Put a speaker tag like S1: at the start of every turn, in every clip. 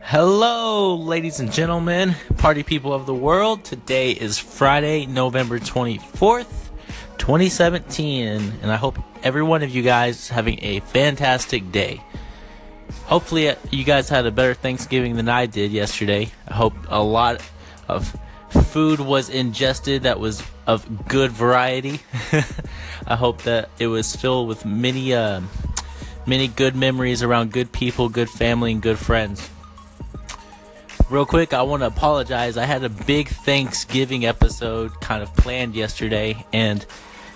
S1: Hello, ladies and gentlemen, party people of the world. Today is Friday, November 24th, 2017, and I hope every one of you guys is having a fantastic day. Hopefully, uh, you guys had a better Thanksgiving than I did yesterday. I hope a lot of food was ingested that was of good variety. I hope that it was filled with many, uh, many good memories around good people, good family, and good friends real quick, I want to apologize. I had a big Thanksgiving episode kind of planned yesterday, and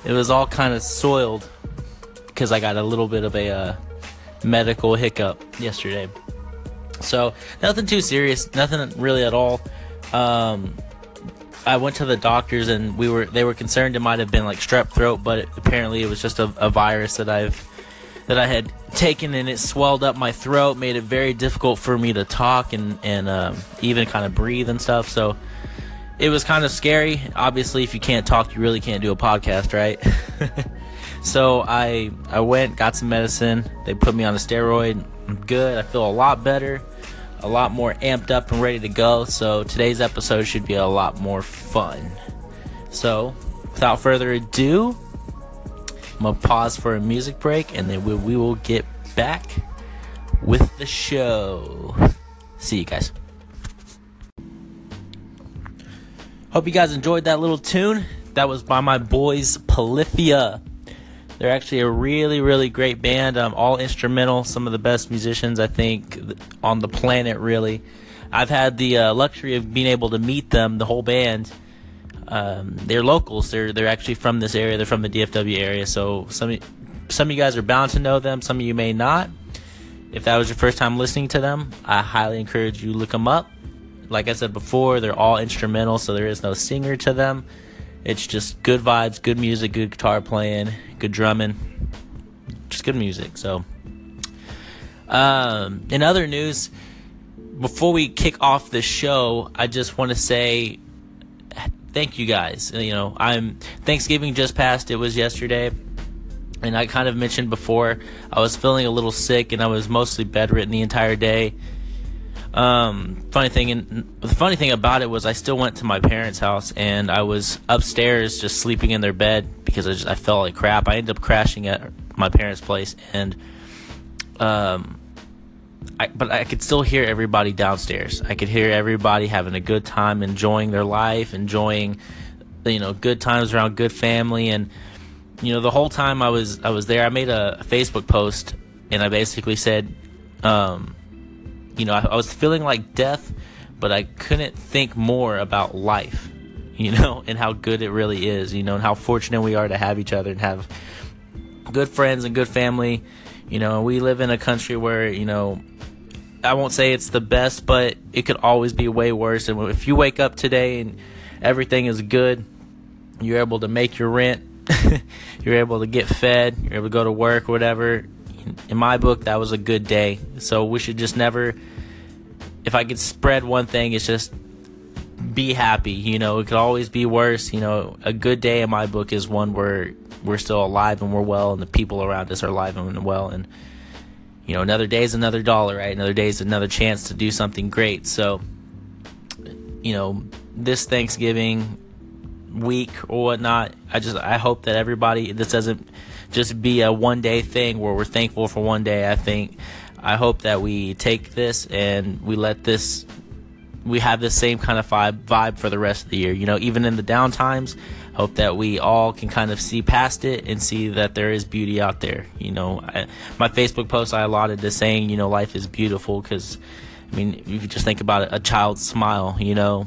S1: it was all kind of soiled because I got a little bit of a uh, medical hiccup yesterday. So nothing too serious, nothing really at all. Um, I went to the doctors, and we were they were concerned it might have been like strep throat, but apparently it was just a, a virus that I've that I had taken and it swelled up my throat, made it very difficult for me to talk and and um, even kind of breathe and stuff. So it was kind of scary. Obviously, if you can't talk, you really can't do a podcast, right? so I I went, got some medicine. They put me on a steroid. I'm good. I feel a lot better, a lot more amped up and ready to go. So today's episode should be a lot more fun. So without further ado, I'm gonna pause for a music break and then we, we will get back with the show. See you guys. Hope you guys enjoyed that little tune. That was by my boys Polyphia. They're actually a really, really great band. Um, all instrumental. Some of the best musicians I think on the planet. Really, I've had the uh, luxury of being able to meet them, the whole band. Um, they're locals. They're they're actually from this area. They're from the DFW area. So some some of you guys are bound to know them. Some of you may not. If that was your first time listening to them, I highly encourage you look them up like I said before, they're all instrumental, so there is no singer to them. It's just good vibes, good music, good guitar playing, good drumming, just good music. So, um, in other news, before we kick off the show, I just want to say thank you guys. You know, I'm Thanksgiving just passed. It was yesterday. And I kind of mentioned before, I was feeling a little sick and I was mostly bedridden the entire day um, funny thing, and the funny thing about it was I still went to my parents' house and I was upstairs just sleeping in their bed because I just I felt like crap. I ended up crashing at my parents' place and um, I, but I could still hear everybody downstairs. I could hear everybody having a good time, enjoying their life, enjoying you know good times around good family and you know the whole time I was I was there I made a Facebook post and I basically said um, you know, I, I was feeling like death, but I couldn't think more about life, you know, and how good it really is, you know, and how fortunate we are to have each other and have good friends and good family. You know, we live in a country where, you know, I won't say it's the best, but it could always be way worse. And if you wake up today and everything is good, you're able to make your rent, you're able to get fed, you're able to go to work, whatever, in my book, that was a good day. So we should just never, if I could spread one thing, it's just be happy. You know, it could always be worse. You know, a good day in my book is one where we're still alive and we're well, and the people around us are alive and well. And, you know, another day is another dollar, right? Another day is another chance to do something great. So, you know, this Thanksgiving week or whatnot, I just, I hope that everybody, this doesn't, just be a one day thing where we're thankful for one day. I think I hope that we take this and we let this we have the same kind of vibe vibe for the rest of the year. You know, even in the down times, hope that we all can kind of see past it and see that there is beauty out there. You know, I, my Facebook post I allotted to saying, you know, life is beautiful because, I mean, if you just think about it, a child's smile, you know,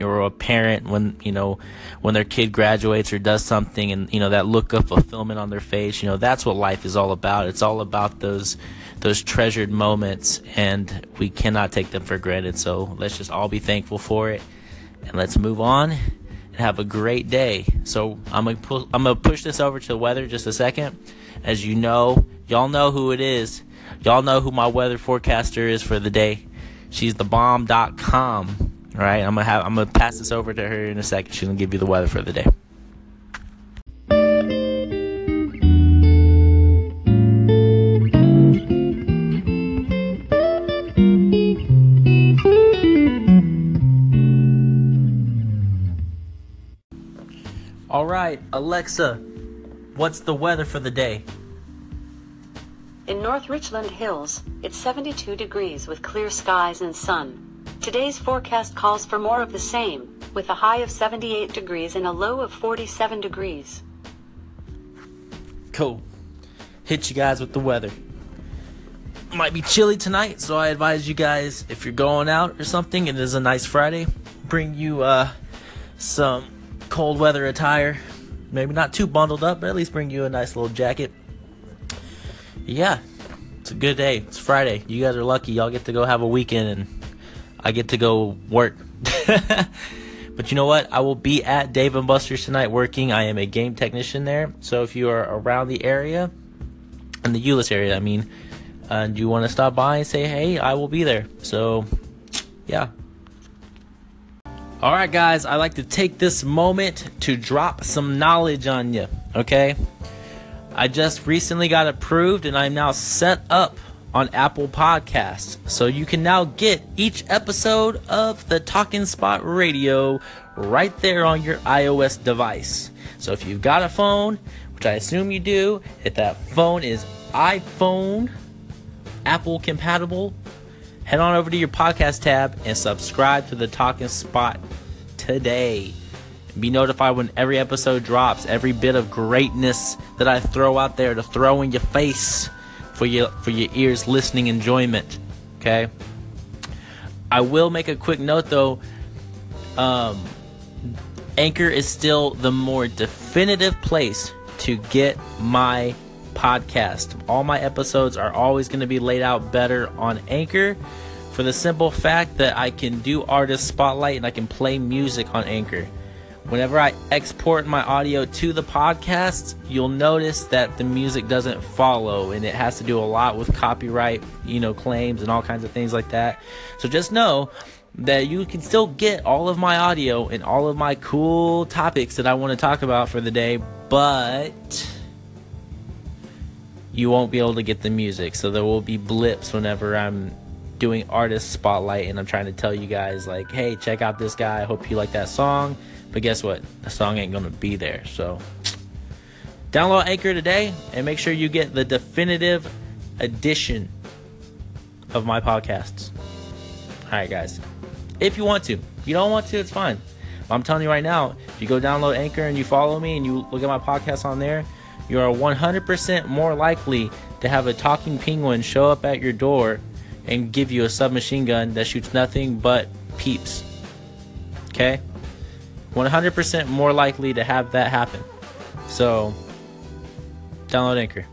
S1: or a parent when you know when their kid graduates or does something and you know that look of fulfillment on their face you know that's what life is all about it's all about those those treasured moments and we cannot take them for granted. So let's just all be thankful for it and let's move on and have a great day. So i'm gonna pu- i'm gonna push this over to the weather just a second. As you know y'all know who it is. Y'all know who my weather forecaster is for the day. She's the bomb.com all right, I'm gonna have I'm gonna pass this over to her in a second. She's gonna give you the weather for the day. Right, Alexa, what's the weather for the day?
S2: In North Richland Hills, it's 72 degrees with clear skies and sun. Today's forecast calls for more of the same, with a high of 78 degrees and a low of 47 degrees.
S1: Cool. Hit you guys with the weather. Might be chilly tonight, so I advise you guys if you're going out or something, it is a nice Friday, bring you uh some cold weather attire. Maybe not too bundled up, but at least bring you a nice little jacket. Yeah, it's a good day. It's Friday. You guys are lucky. Y'all get to go have a weekend, and I get to go work. but you know what? I will be at Dave and Buster's tonight working. I am a game technician there. So if you are around the area, in the Euless area, I mean, uh, and you want to stop by and say hey, I will be there. So, yeah, all right, guys, I'd like to take this moment to drop some knowledge on you, okay? I just recently got approved and I'm now set up on Apple Podcasts. So you can now get each episode of the Talking Spot Radio right there on your iOS device. So if you've got a phone, which I assume you do, if that phone is iPhone Apple compatible, head on over to your podcast tab and subscribe to the Talking Spot today. Be notified when every episode drops, every bit of greatness that I throw out there to throw in your face for your for your ears listening enjoyment. Okay? I will make a quick note though. Um, Anchor is still the more definitive place to get my podcast. All my episodes are always going to be laid out better on Anchor for the simple fact that I can do artist spotlight and I can play music on Anchor. Whenever I export my audio to the podcast, you'll notice that the music doesn't follow and it has to do a lot with copyright, you know, claims and all kinds of things like that. So just know that you can still get all of my audio and all of my cool topics that I want to talk about for the day, but you won't be able to get the music. So there will be blips whenever I'm doing artist spotlight and I'm trying to tell you guys like, hey, check out this guy. I hope you like that song. But guess what? The song ain't gonna be there. So download Anchor today and make sure you get the definitive edition of my podcasts. Alright guys. If you want to. If you don't want to, it's fine. But I'm telling you right now, if you go download Anchor and you follow me and you look at my podcast on there, you are 100% more likely to have a talking penguin show up at your door and give you a submachine gun that shoots nothing but peeps. Okay? 100% more likely to have that happen. So, download Anchor.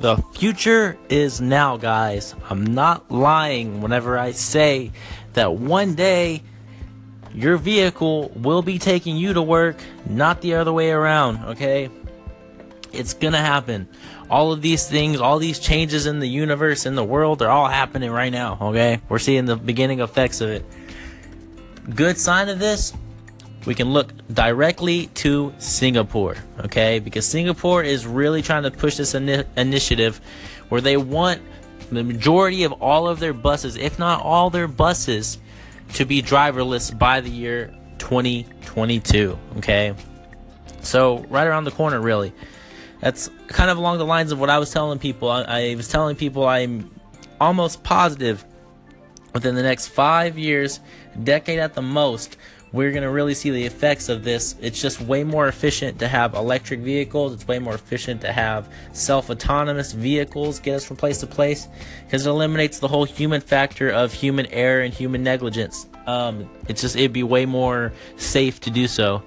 S1: The future is now, guys. I'm not lying whenever I say that one day your vehicle will be taking you to work, not the other way around, okay? It's gonna happen. All of these things, all these changes in the universe, in the world, are all happening right now, okay? We're seeing the beginning effects of it. Good sign of this, we can look directly to Singapore, okay? Because Singapore is really trying to push this ini- initiative where they want the majority of all of their buses, if not all their buses, to be driverless by the year 2022, okay? So, right around the corner, really that's kind of along the lines of what I was telling people. I, I was telling people I'm almost positive within the next five years, decade at the most, we're going to really see the effects of this. It's just way more efficient to have electric vehicles. It's way more efficient to have self autonomous vehicles get us from place to place because it eliminates the whole human factor of human error and human negligence. Um, it's just, it'd be way more safe to do so.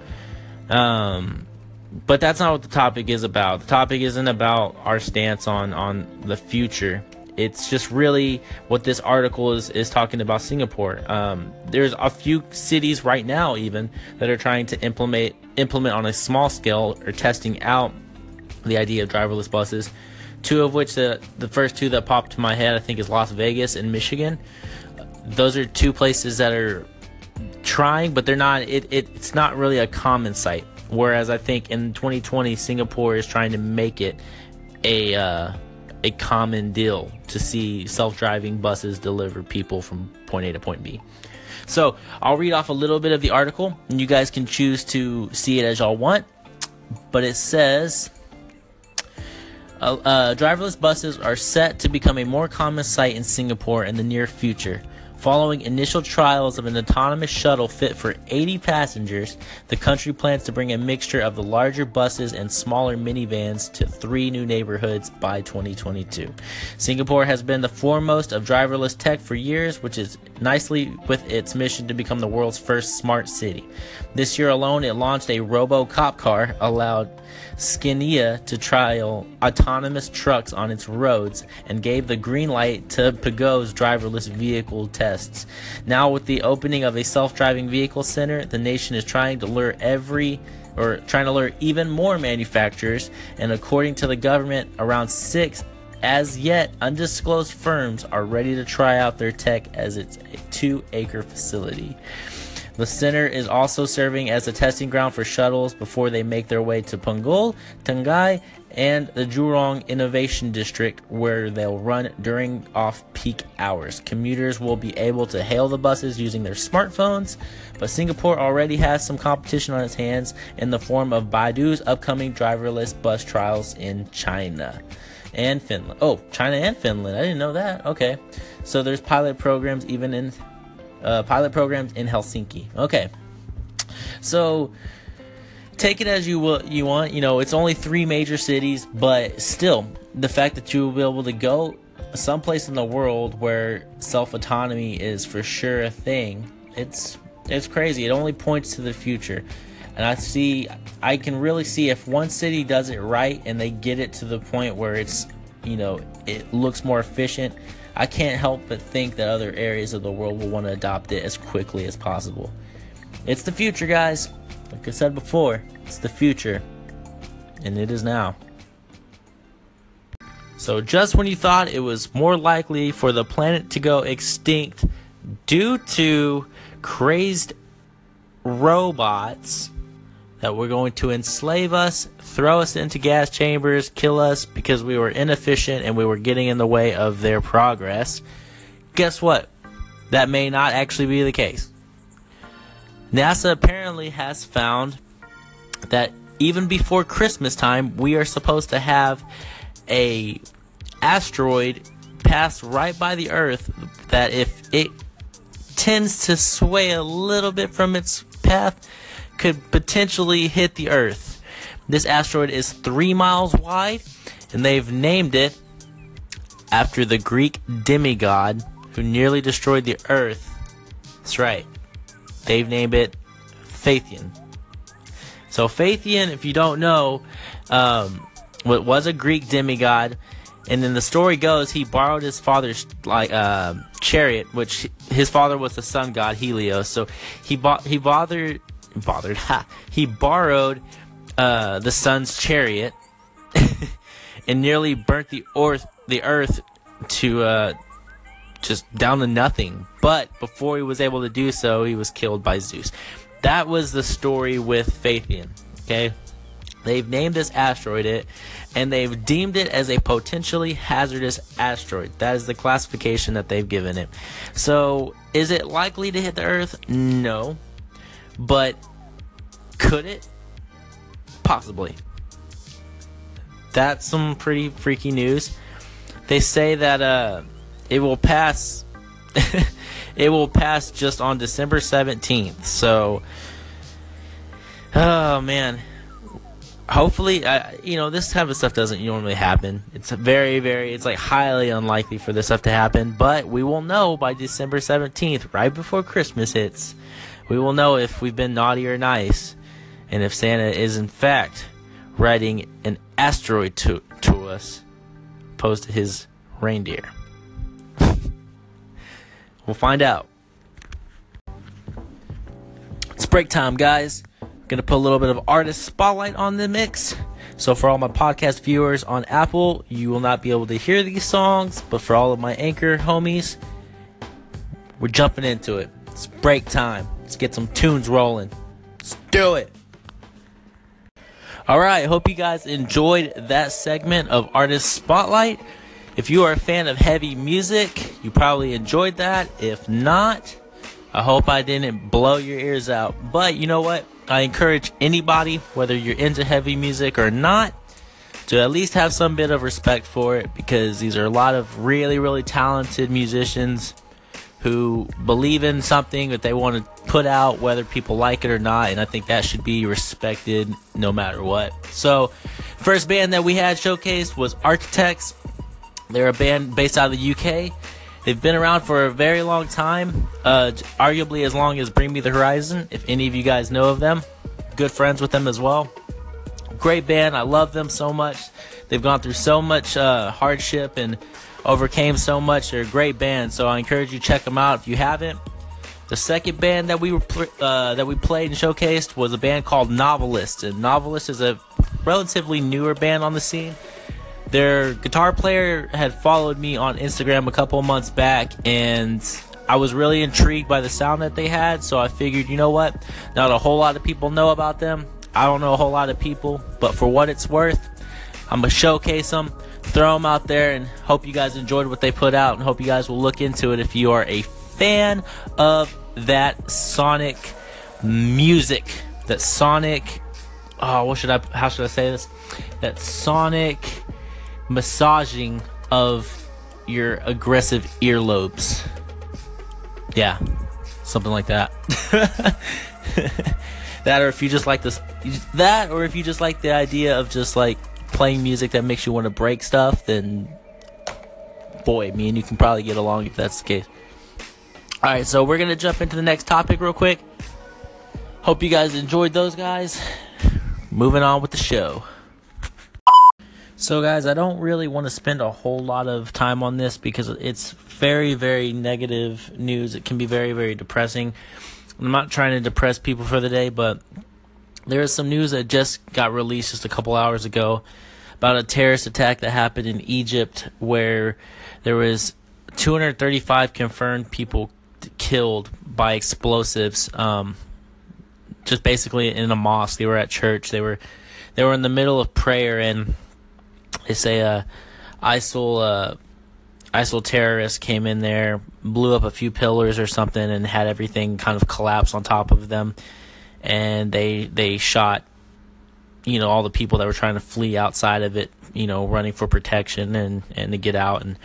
S1: Um, but that's not what the topic is about. The topic isn't about our stance on on the future. It's just really what this article is is talking about Singapore. Um, there's a few cities right now even that are trying to implement implement on a small scale or testing out the idea of driverless buses. Two of which the the first two that popped to my head I think is Las Vegas and Michigan. Those are two places that are trying, but they're not. It, it it's not really a common sight. Whereas I think in 2020, Singapore is trying to make it a uh, a common deal to see self-driving buses deliver people from point A to point B. So I'll read off a little bit of the article, and you guys can choose to see it as y'all want. But it says. Uh, uh, driverless buses are set to become a more common sight in Singapore in the near future. Following initial trials of an autonomous shuttle fit for 80 passengers, the country plans to bring a mixture of the larger buses and smaller minivans to three new neighborhoods by 2022. Singapore has been the foremost of driverless tech for years, which is nicely with its mission to become the world's first smart city. This year alone, it launched a robo cop car, allowed Scania to trial autonomous trucks on its roads, and gave the green light to Pago's driverless vehicle tests. Now, with the opening of a self driving vehicle center, the nation is trying to lure every or trying to lure even more manufacturers, and according to the government, around six as yet undisclosed firms are ready to try out their tech as its two acre facility. The center is also serving as a testing ground for shuttles before they make their way to Punggol, Tengah, and the Jurong Innovation District, where they'll run during off peak hours. Commuters will be able to hail the buses using their smartphones, but Singapore already has some competition on its hands in the form of Baidu's upcoming driverless bus trials in China and Finland. Oh, China and Finland. I didn't know that. Okay. So there's pilot programs even in uh, pilot programs in Helsinki. Okay. So take it as you will you want. You know, it's only three major cities, but still, the fact that you will be able to go someplace in the world where self autonomy is for sure a thing, it's it's crazy. It only points to the future. And I see I can really see if one city does it right and they get it to the point where it's you know, it looks more efficient. I can't help but think that other areas of the world will want to adopt it as quickly as possible. It's the future, guys. Like I said before, it's the future. And it is now. So, just when you thought it was more likely for the planet to go extinct due to crazed robots that were going to enslave us, throw us into gas chambers, kill us because we were inefficient and we were getting in the way of their progress. Guess what? That may not actually be the case. NASA apparently has found that even before Christmas time, we are supposed to have a asteroid pass right by the Earth that if it tends to sway a little bit from its path, could potentially hit the Earth. This asteroid is three miles wide, and they've named it after the Greek demigod who nearly destroyed the Earth. That's right. They've named it Phaethon. So Phaethon, if you don't know, um, was a Greek demigod, and then the story goes he borrowed his father's like uh, chariot, which his father was the sun god Helios. So he bought he bothered bothered. Ha! He borrowed uh, the sun's chariot and nearly burnt the earth, the earth to uh, just down to nothing. But before he was able to do so, he was killed by Zeus. That was the story with Phaethon. Okay, they've named this asteroid it, and they've deemed it as a potentially hazardous asteroid. That is the classification that they've given it. So, is it likely to hit the Earth? No. But could it? Possibly. That's some pretty freaky news. They say that uh, it will pass. it will pass just on December seventeenth. So, oh man, hopefully, you know, this type of stuff doesn't normally happen. It's very, very, it's like highly unlikely for this stuff to happen. But we will know by December seventeenth, right before Christmas hits we will know if we've been naughty or nice, and if Santa is in fact riding an asteroid to, to us, opposed to his reindeer. we'll find out. It's break time, guys. I'm Gonna put a little bit of artist spotlight on the mix. So, for all my podcast viewers on Apple, you will not be able to hear these songs, but for all of my anchor homies, we're jumping into it. It's break time. Let's get some tunes rolling. Let's do it. All right, hope you guys enjoyed that segment of Artist Spotlight. If you are a fan of heavy music, you probably enjoyed that. If not, I hope I didn't blow your ears out. But you know what? I encourage anybody, whether you're into heavy music or not, to at least have some bit of respect for it because these are a lot of really, really talented musicians who believe in something that they want to put out, whether people like it or not. And I think that should be respected no matter what. So, first band that we had showcased was Architects. They're a band based out of the UK. They've been around for a very long time, uh, arguably as long as Bring Me the Horizon, if any of you guys know of them. Good friends with them as well. Great band. I love them so much. They've gone through so much uh, hardship and overcame so much. They're a great band, so I encourage you check them out if you haven't. The second band that we were uh, that we played and showcased was a band called Novelist, and Novelist is a relatively newer band on the scene. Their guitar player had followed me on Instagram a couple months back, and I was really intrigued by the sound that they had. So I figured, you know what? Not a whole lot of people know about them. I don't know a whole lot of people, but for what it's worth, I'm gonna showcase them, throw them out there, and hope you guys enjoyed what they put out, and hope you guys will look into it if you are a fan of that Sonic music, that Sonic. Oh, what should I? How should I say this? That Sonic massaging of your aggressive earlobes. Yeah, something like that. that, or if you just like this, that, or if you just like the idea of just like playing music that makes you want to break stuff, then boy, me and you can probably get along if that's the case. Alright, so we're gonna jump into the next topic real quick. Hope you guys enjoyed those guys. Moving on with the show. So, guys, I don't really want to spend a whole lot of time on this because it's very, very negative news. It can be very, very depressing. I'm not trying to depress people for the day, but there is some news that just got released just a couple hours ago about a terrorist attack that happened in Egypt where there was 235 confirmed people killed by explosives. Um, just basically in a mosque. They were at church. They were they were in the middle of prayer and they say uh, ISIL uh, ISIL terrorists came in there, blew up a few pillars or something, and had everything kind of collapse on top of them. And they they shot, you know, all the people that were trying to flee outside of it, you know, running for protection and and to get out. And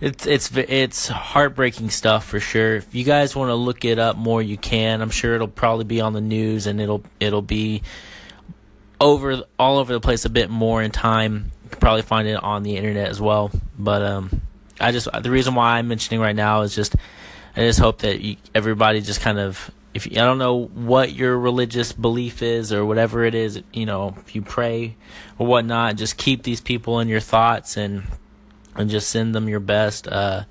S1: it's it's it's heartbreaking stuff for sure. If you guys want to look it up more, you can. I'm sure it'll probably be on the news and it'll it'll be over all over the place a bit more in time you can probably find it on the internet as well. But um, I just the reason why I'm mentioning right now is just I just hope that you, everybody just kind of if I don't know what your religious belief is or whatever it is, you know, if you pray or whatnot, just keep these people in your thoughts and and just send them your best. Uh,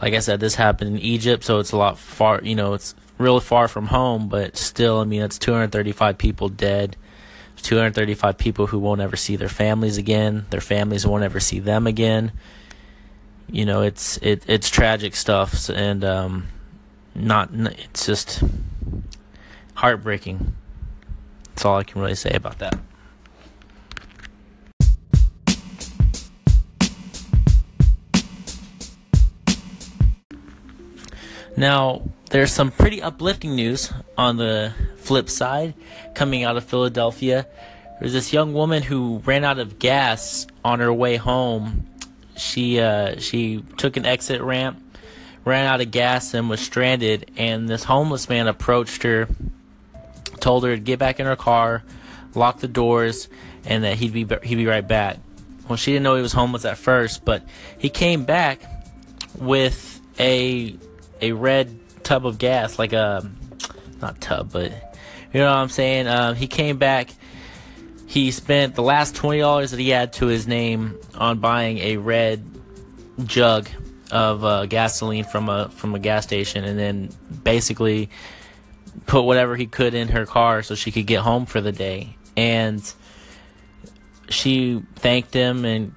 S1: like I said, this happened in Egypt, so it's a lot far. You know, it's really far from home, but still, I mean, it's 235 people dead. 235 people who won't ever see their families again. Their families won't ever see them again. You know, it's it it's tragic stuff, and um, not it's just heartbreaking. That's all I can really say about that. Now, there's some pretty uplifting news on the flip side coming out of Philadelphia. There's this young woman who ran out of gas on her way home. She uh, she took an exit ramp, ran out of gas, and was stranded. And this homeless man approached her, told her to get back in her car, lock the doors, and that he'd be he'd be right back. Well, she didn't know he was homeless at first, but he came back with a a red tub of gas, like a not tub, but you know what I'm saying. Um, he came back. He spent the last twenty dollars that he had to his name on buying a red jug of uh, gasoline from a from a gas station, and then basically put whatever he could in her car so she could get home for the day. And she thanked him and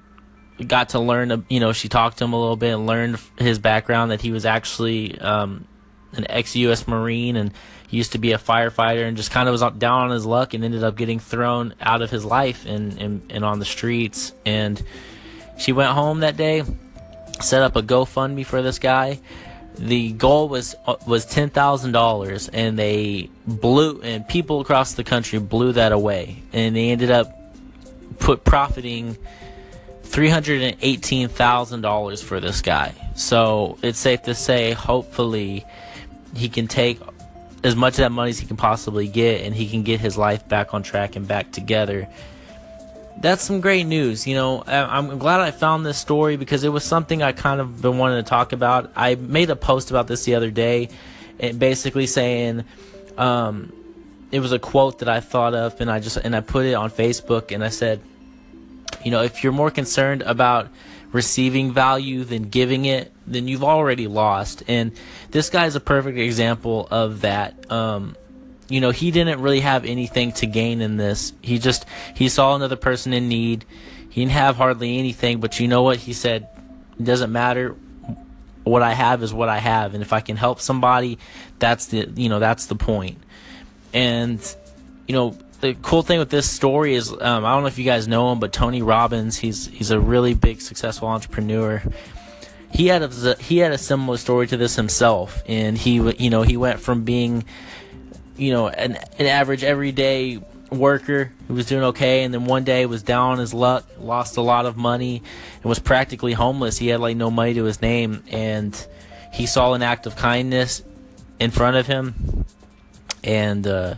S1: got to learn, you know, she talked to him a little bit and learned his background that he was actually um, an ex U.S. Marine and he used to be a firefighter and just kind of was down on his luck and ended up getting thrown out of his life and, and, and on the streets. And she went home that day, set up a GoFundMe for this guy, the goal was uh, was ten thousand dollars, and they blew, and people across the country blew that away, and they ended up put profiting three hundred and eighteen thousand dollars for this guy. So it's safe to say, hopefully, he can take as much of that money as he can possibly get, and he can get his life back on track and back together that's some great news. You know, I'm glad I found this story because it was something I kind of been wanting to talk about. I made a post about this the other day, and basically saying, um, it was a quote that I thought of, and I just and I put it on Facebook, and I said, you know, if you're more concerned about receiving value than giving it, then you've already lost. And this guy is a perfect example of that. Um, you know, he didn't really have anything to gain in this. He just he saw another person in need. He didn't have hardly anything, but you know what? He said, "It doesn't matter. What I have is what I have, and if I can help somebody, that's the you know that's the point." And you know, the cool thing with this story is um, I don't know if you guys know him, but Tony Robbins, he's he's a really big successful entrepreneur. He had a he had a similar story to this himself, and he you know he went from being you know, an, an average everyday worker who was doing okay, and then one day was down on his luck, lost a lot of money, and was practically homeless. He had like no money to his name, and he saw an act of kindness in front of him, and uh,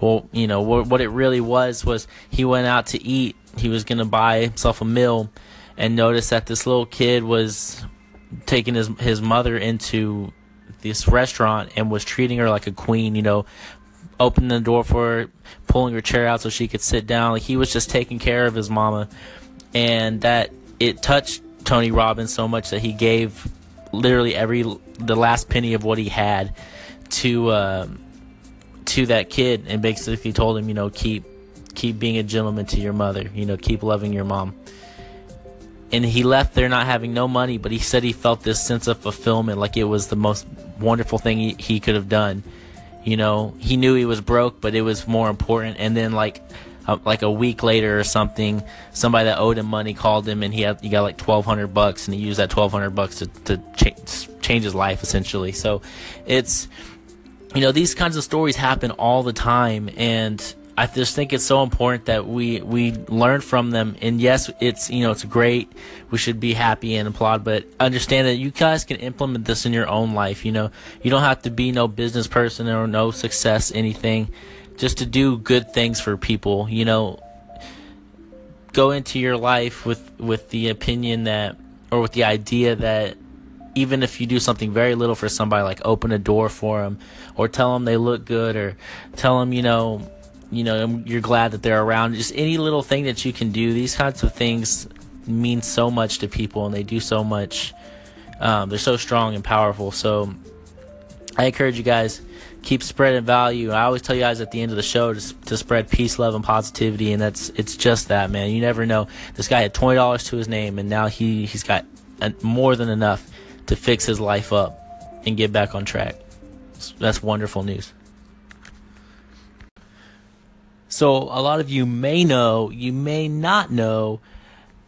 S1: well, you know what, what it really was was he went out to eat. He was gonna buy himself a meal, and noticed that this little kid was taking his his mother into this restaurant and was treating her like a queen, you know, opening the door for her, pulling her chair out so she could sit down. Like he was just taking care of his mama, and that it touched Tony Robbins so much that he gave literally every the last penny of what he had to uh, to that kid, and basically told him, you know, keep keep being a gentleman to your mother, you know, keep loving your mom. And he left there not having no money, but he said he felt this sense of fulfillment, like it was the most wonderful thing he, he could have done you know, he knew he was broke, but it was more important. And then like uh, like a week later or something, somebody that owed him money called him, and he had he got like twelve hundred bucks, and he used that twelve hundred bucks to to cha- change his life essentially. So it's you know these kinds of stories happen all the time, and I just think it's so important that we we learn from them. And yes, it's you know it's great. We should be happy and applaud, but understand that you guys can implement this in your own life. You know, you don't have to be no business person or no success anything, just to do good things for people. You know, go into your life with with the opinion that or with the idea that even if you do something very little for somebody like open a door for them or tell them they look good or tell them you know you know you're glad that they're around. Just any little thing that you can do these kinds of things mean so much to people and they do so much um, they're so strong and powerful. So i encourage you guys keep spreading value. I always tell you guys at the end of the show to, to spread peace love and positivity and that's it's just that man. You never know. This guy had $20 to his name and now he he's got more than enough to fix his life up and get back on track. That's wonderful news so a lot of you may know, you may not know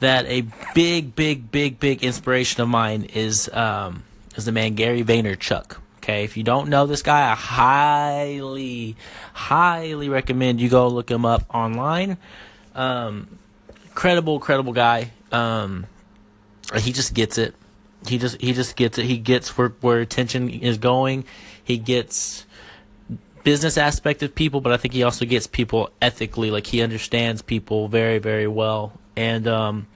S1: that a big, big, big, big inspiration of mine is um, is the man Gary Vaynerchuk. Okay, if you don't know this guy, I highly, highly recommend you go look him up online. Um, credible, credible guy. Um, he just gets it. He just he just gets it. He gets where where attention is going. He gets business aspect of people, but I think he also gets people ethically. Like he understands people very, very well. And um,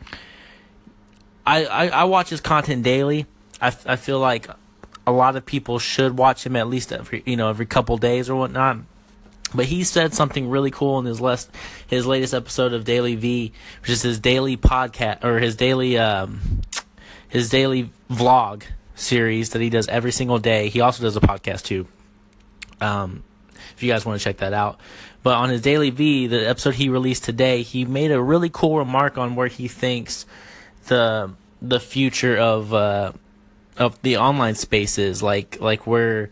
S1: I, I, I watch his content daily. I I feel like a lot of people should watch him at least every you know every couple days or whatnot. But he said something really cool in his last his latest episode of DailyVee, which is his daily podcast or his daily um, his daily vlog series that he does every single day. He also does a podcast too. Um, if you guys want to check that out. But on his DailyVee, the episode he released today, he made a really cool remark on where he thinks the the future of uh, of the online space is like like where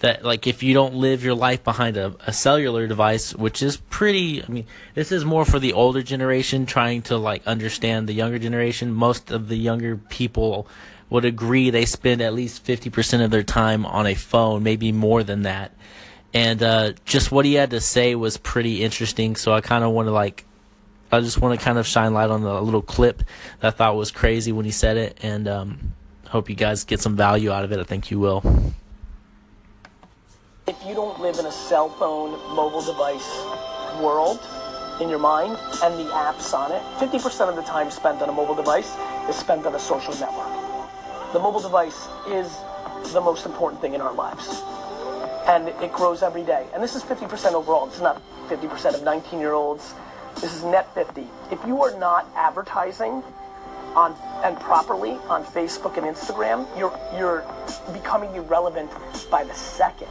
S1: that like if you don't live your life behind a, a cellular device, which is pretty. I mean, this is more for the older generation trying to like understand the younger generation. Most of the younger people would agree they spend at least 50% of their time on a phone, maybe more than that. And uh, just what he had to say was pretty interesting. So I kind of want to like, I just want to kind of shine light on a little clip that I thought was crazy when he said it. And um, hope you guys get some value out of it. I think you will.
S3: If you don't live in a cell phone, mobile device world, in your mind and the apps on it, 50% of the time spent on a mobile device is spent on a social network. The mobile device is the most important thing in our lives. And it grows every day. And this is 50% overall. It's not 50% of 19 year olds. This is net 50. If you are not advertising on and properly on Facebook and Instagram, you're you're becoming irrelevant by the second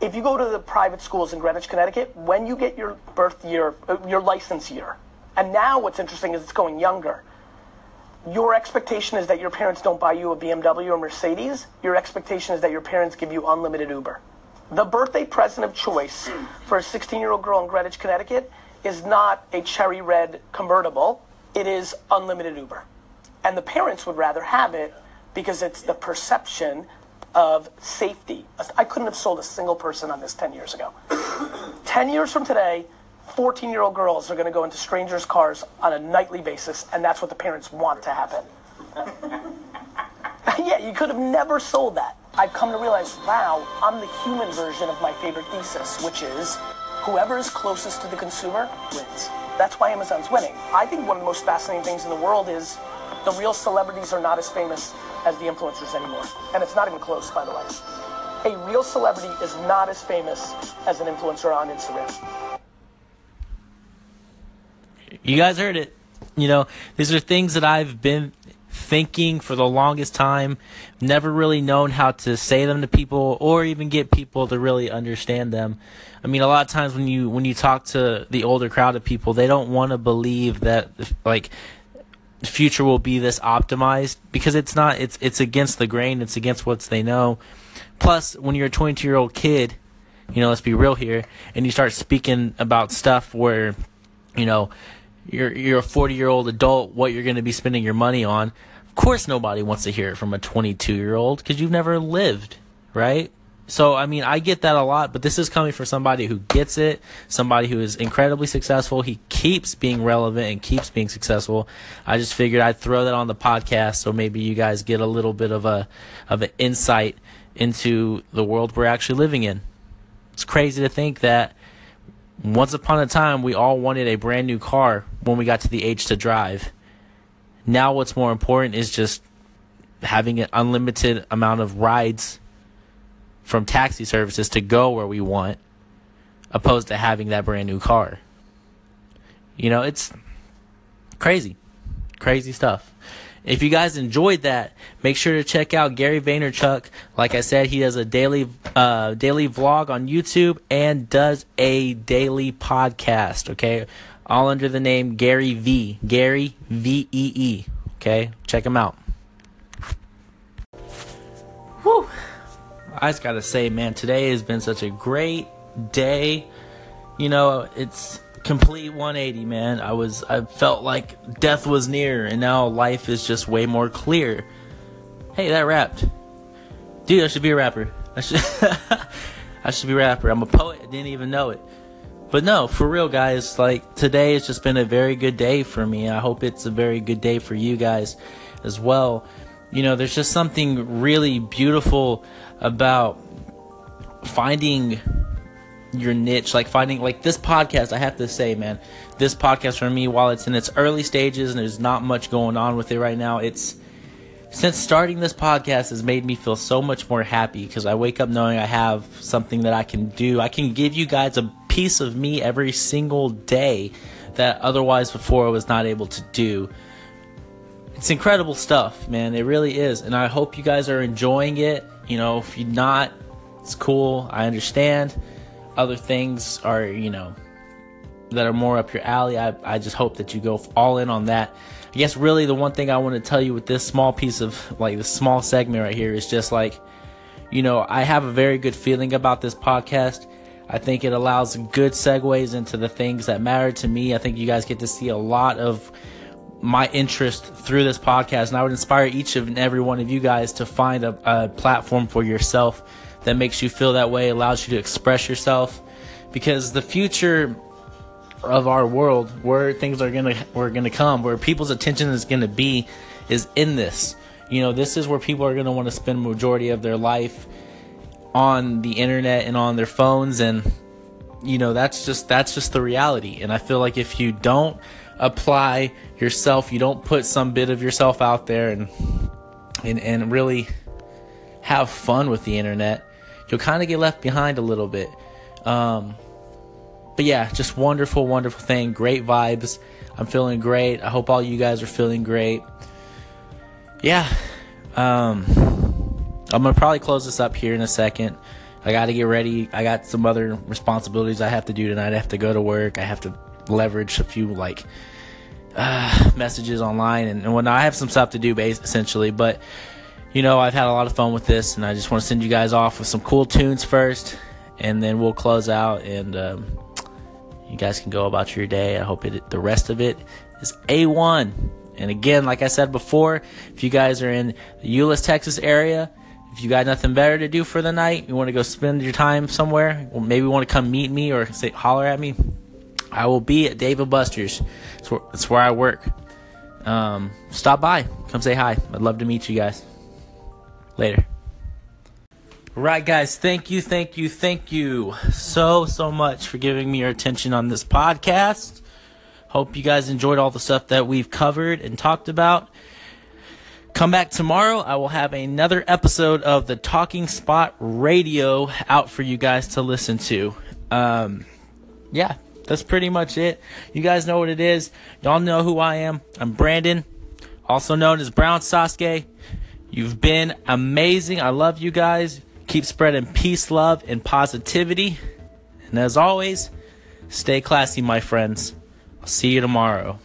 S3: if you go to the private schools in Greenwich, Connecticut, when you get your birth year, uh, your license year, and now what's interesting is it's going younger. Your expectation is that your parents don't buy you a BMW or Mercedes. Your expectation is that your parents give you unlimited Uber. The birthday present of choice for a 16 year old girl in Greenwich, Connecticut is not a cherry red convertible, it is unlimited Uber. And the parents would rather have it because it's the perception of safety. I couldn't have sold a single person on this 10 years ago. 10 years from today, 14 year old girls are going to go into strangers' cars on a nightly basis, and that's what the parents want to happen. yeah, you could have never sold that. I've come to realize, wow, I'm the human version of my favorite thesis, which is whoever is closest to the consumer wins. That's why Amazon's winning. I think one of the most fascinating things in the world is the real celebrities are not as famous as the influencers anymore. And it's not even close, by the way. A real celebrity is not as famous as an influencer on Instagram.
S1: You guys heard it. You know, these are things that I've been thinking for the longest time, never really known how to say them to people or even get people to really understand them. I mean, a lot of times when you when you talk to the older crowd of people, they don't want to believe that like future will be this optimized because it's not it's it's against the grain it's against what they know plus when you're a 22 year old kid you know let's be real here and you start speaking about stuff where you know you're you're a 40 year old adult what you're going to be spending your money on course nobody wants to hear it from a 22 year old because you've never lived right so, I mean, I get that a lot, but this is coming from somebody who gets it, somebody who is incredibly successful. He keeps being relevant and keeps being successful. I just figured I'd throw that on the podcast so maybe you guys get a little bit of a of an insight into the world we're actually living in. It's crazy to think that once upon a time we all wanted a brand new car when we got to the age to drive. Now what's more important is just having an unlimited amount of rides from taxi services to go where we want, opposed to having that brand new car. You know, it's crazy, crazy stuff. If you guys enjoyed that, make sure to check out Gary Vaynerchuk. Like I said, he does a daily uh, daily vlog on YouTube and does a daily podcast. Okay, all under the name Gary V. Gary V E E. Okay, check him out. Whew. I just gotta say, man, today has been such a great day. You know, it's complete 180, man. I was, I felt like death was near, and now life is just way more clear. Hey, that rapped, dude. I should be a rapper. I should, I should be a rapper. I'm a poet. I didn't even know it. But no, for real, guys. Like today has just been a very good day for me. I hope it's a very good day for you guys as well. You know, there's just something really beautiful about finding your niche like finding like this podcast i have to say man this podcast for me while it's in its early stages and there's not much going on with it right now it's since starting this podcast has made me feel so much more happy because i wake up knowing i have something that i can do i can give you guys a piece of me every single day that otherwise before i was not able to do it's incredible stuff man it really is and i hope you guys are enjoying it you know, if you're not, it's cool. I understand. Other things are, you know, that are more up your alley. I, I just hope that you go all in on that. I guess really the one thing I want to tell you with this small piece of like this small segment right here is just like, you know, I have a very good feeling about this podcast. I think it allows good segues into the things that matter to me. I think you guys get to see a lot of my interest through this podcast. And I would inspire each and every one of you guys to find a, a platform for yourself that makes you feel that way, allows you to express yourself. Because the future of our world, where things are gonna we're gonna come, where people's attention is gonna be, is in this. You know, this is where people are gonna want to spend majority of their life on the internet and on their phones and you know that's just that's just the reality. And i feel like if you don't apply yourself you don't put some bit of yourself out there and and, and really have fun with the internet you'll kind of get left behind a little bit. Um, but yeah just wonderful wonderful thing. Great vibes. I'm feeling great. I hope all you guys are feeling great. Yeah um, I'm gonna probably close this up here in a second. I got to get ready. I got some other responsibilities I have to do tonight. I have to go to work. I have to leverage a few like uh, messages online and, and whatnot. I have some stuff to do, base essentially. But you know, I've had a lot of fun with this, and I just want to send you guys off with some cool tunes first, and then we'll close out, and um, you guys can go about your day. I hope it, the rest of it is a one. And again, like I said before, if you guys are in the Euless, Texas area if you got nothing better to do for the night, you want to go spend your time somewhere, or maybe want to come meet me or say holler at me, I will be at Dave & Buster's. That's where, where I work. Um, stop by, come say hi. I'd love to meet you guys. Later. Right, guys, thank you, thank you, thank you so, so much for giving me your attention on this podcast. Hope you guys enjoyed all the stuff that we've covered and talked about. Come back tomorrow. I will have another episode of the Talking Spot Radio out for you guys to listen to. Um, yeah, that's pretty much it. You guys know what it is. Y'all know who I am. I'm Brandon, also known as Brown Sasuke. You've been amazing. I love you guys. Keep spreading peace, love, and positivity. And as always, stay classy, my friends. I'll see you tomorrow.